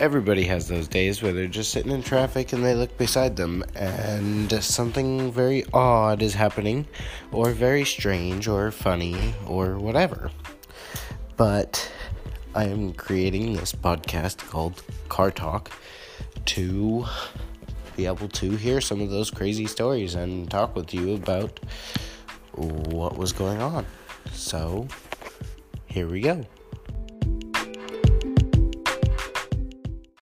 Everybody has those days where they're just sitting in traffic and they look beside them and something very odd is happening, or very strange, or funny, or whatever. But I am creating this podcast called Car Talk to be able to hear some of those crazy stories and talk with you about what was going on. So, here we go.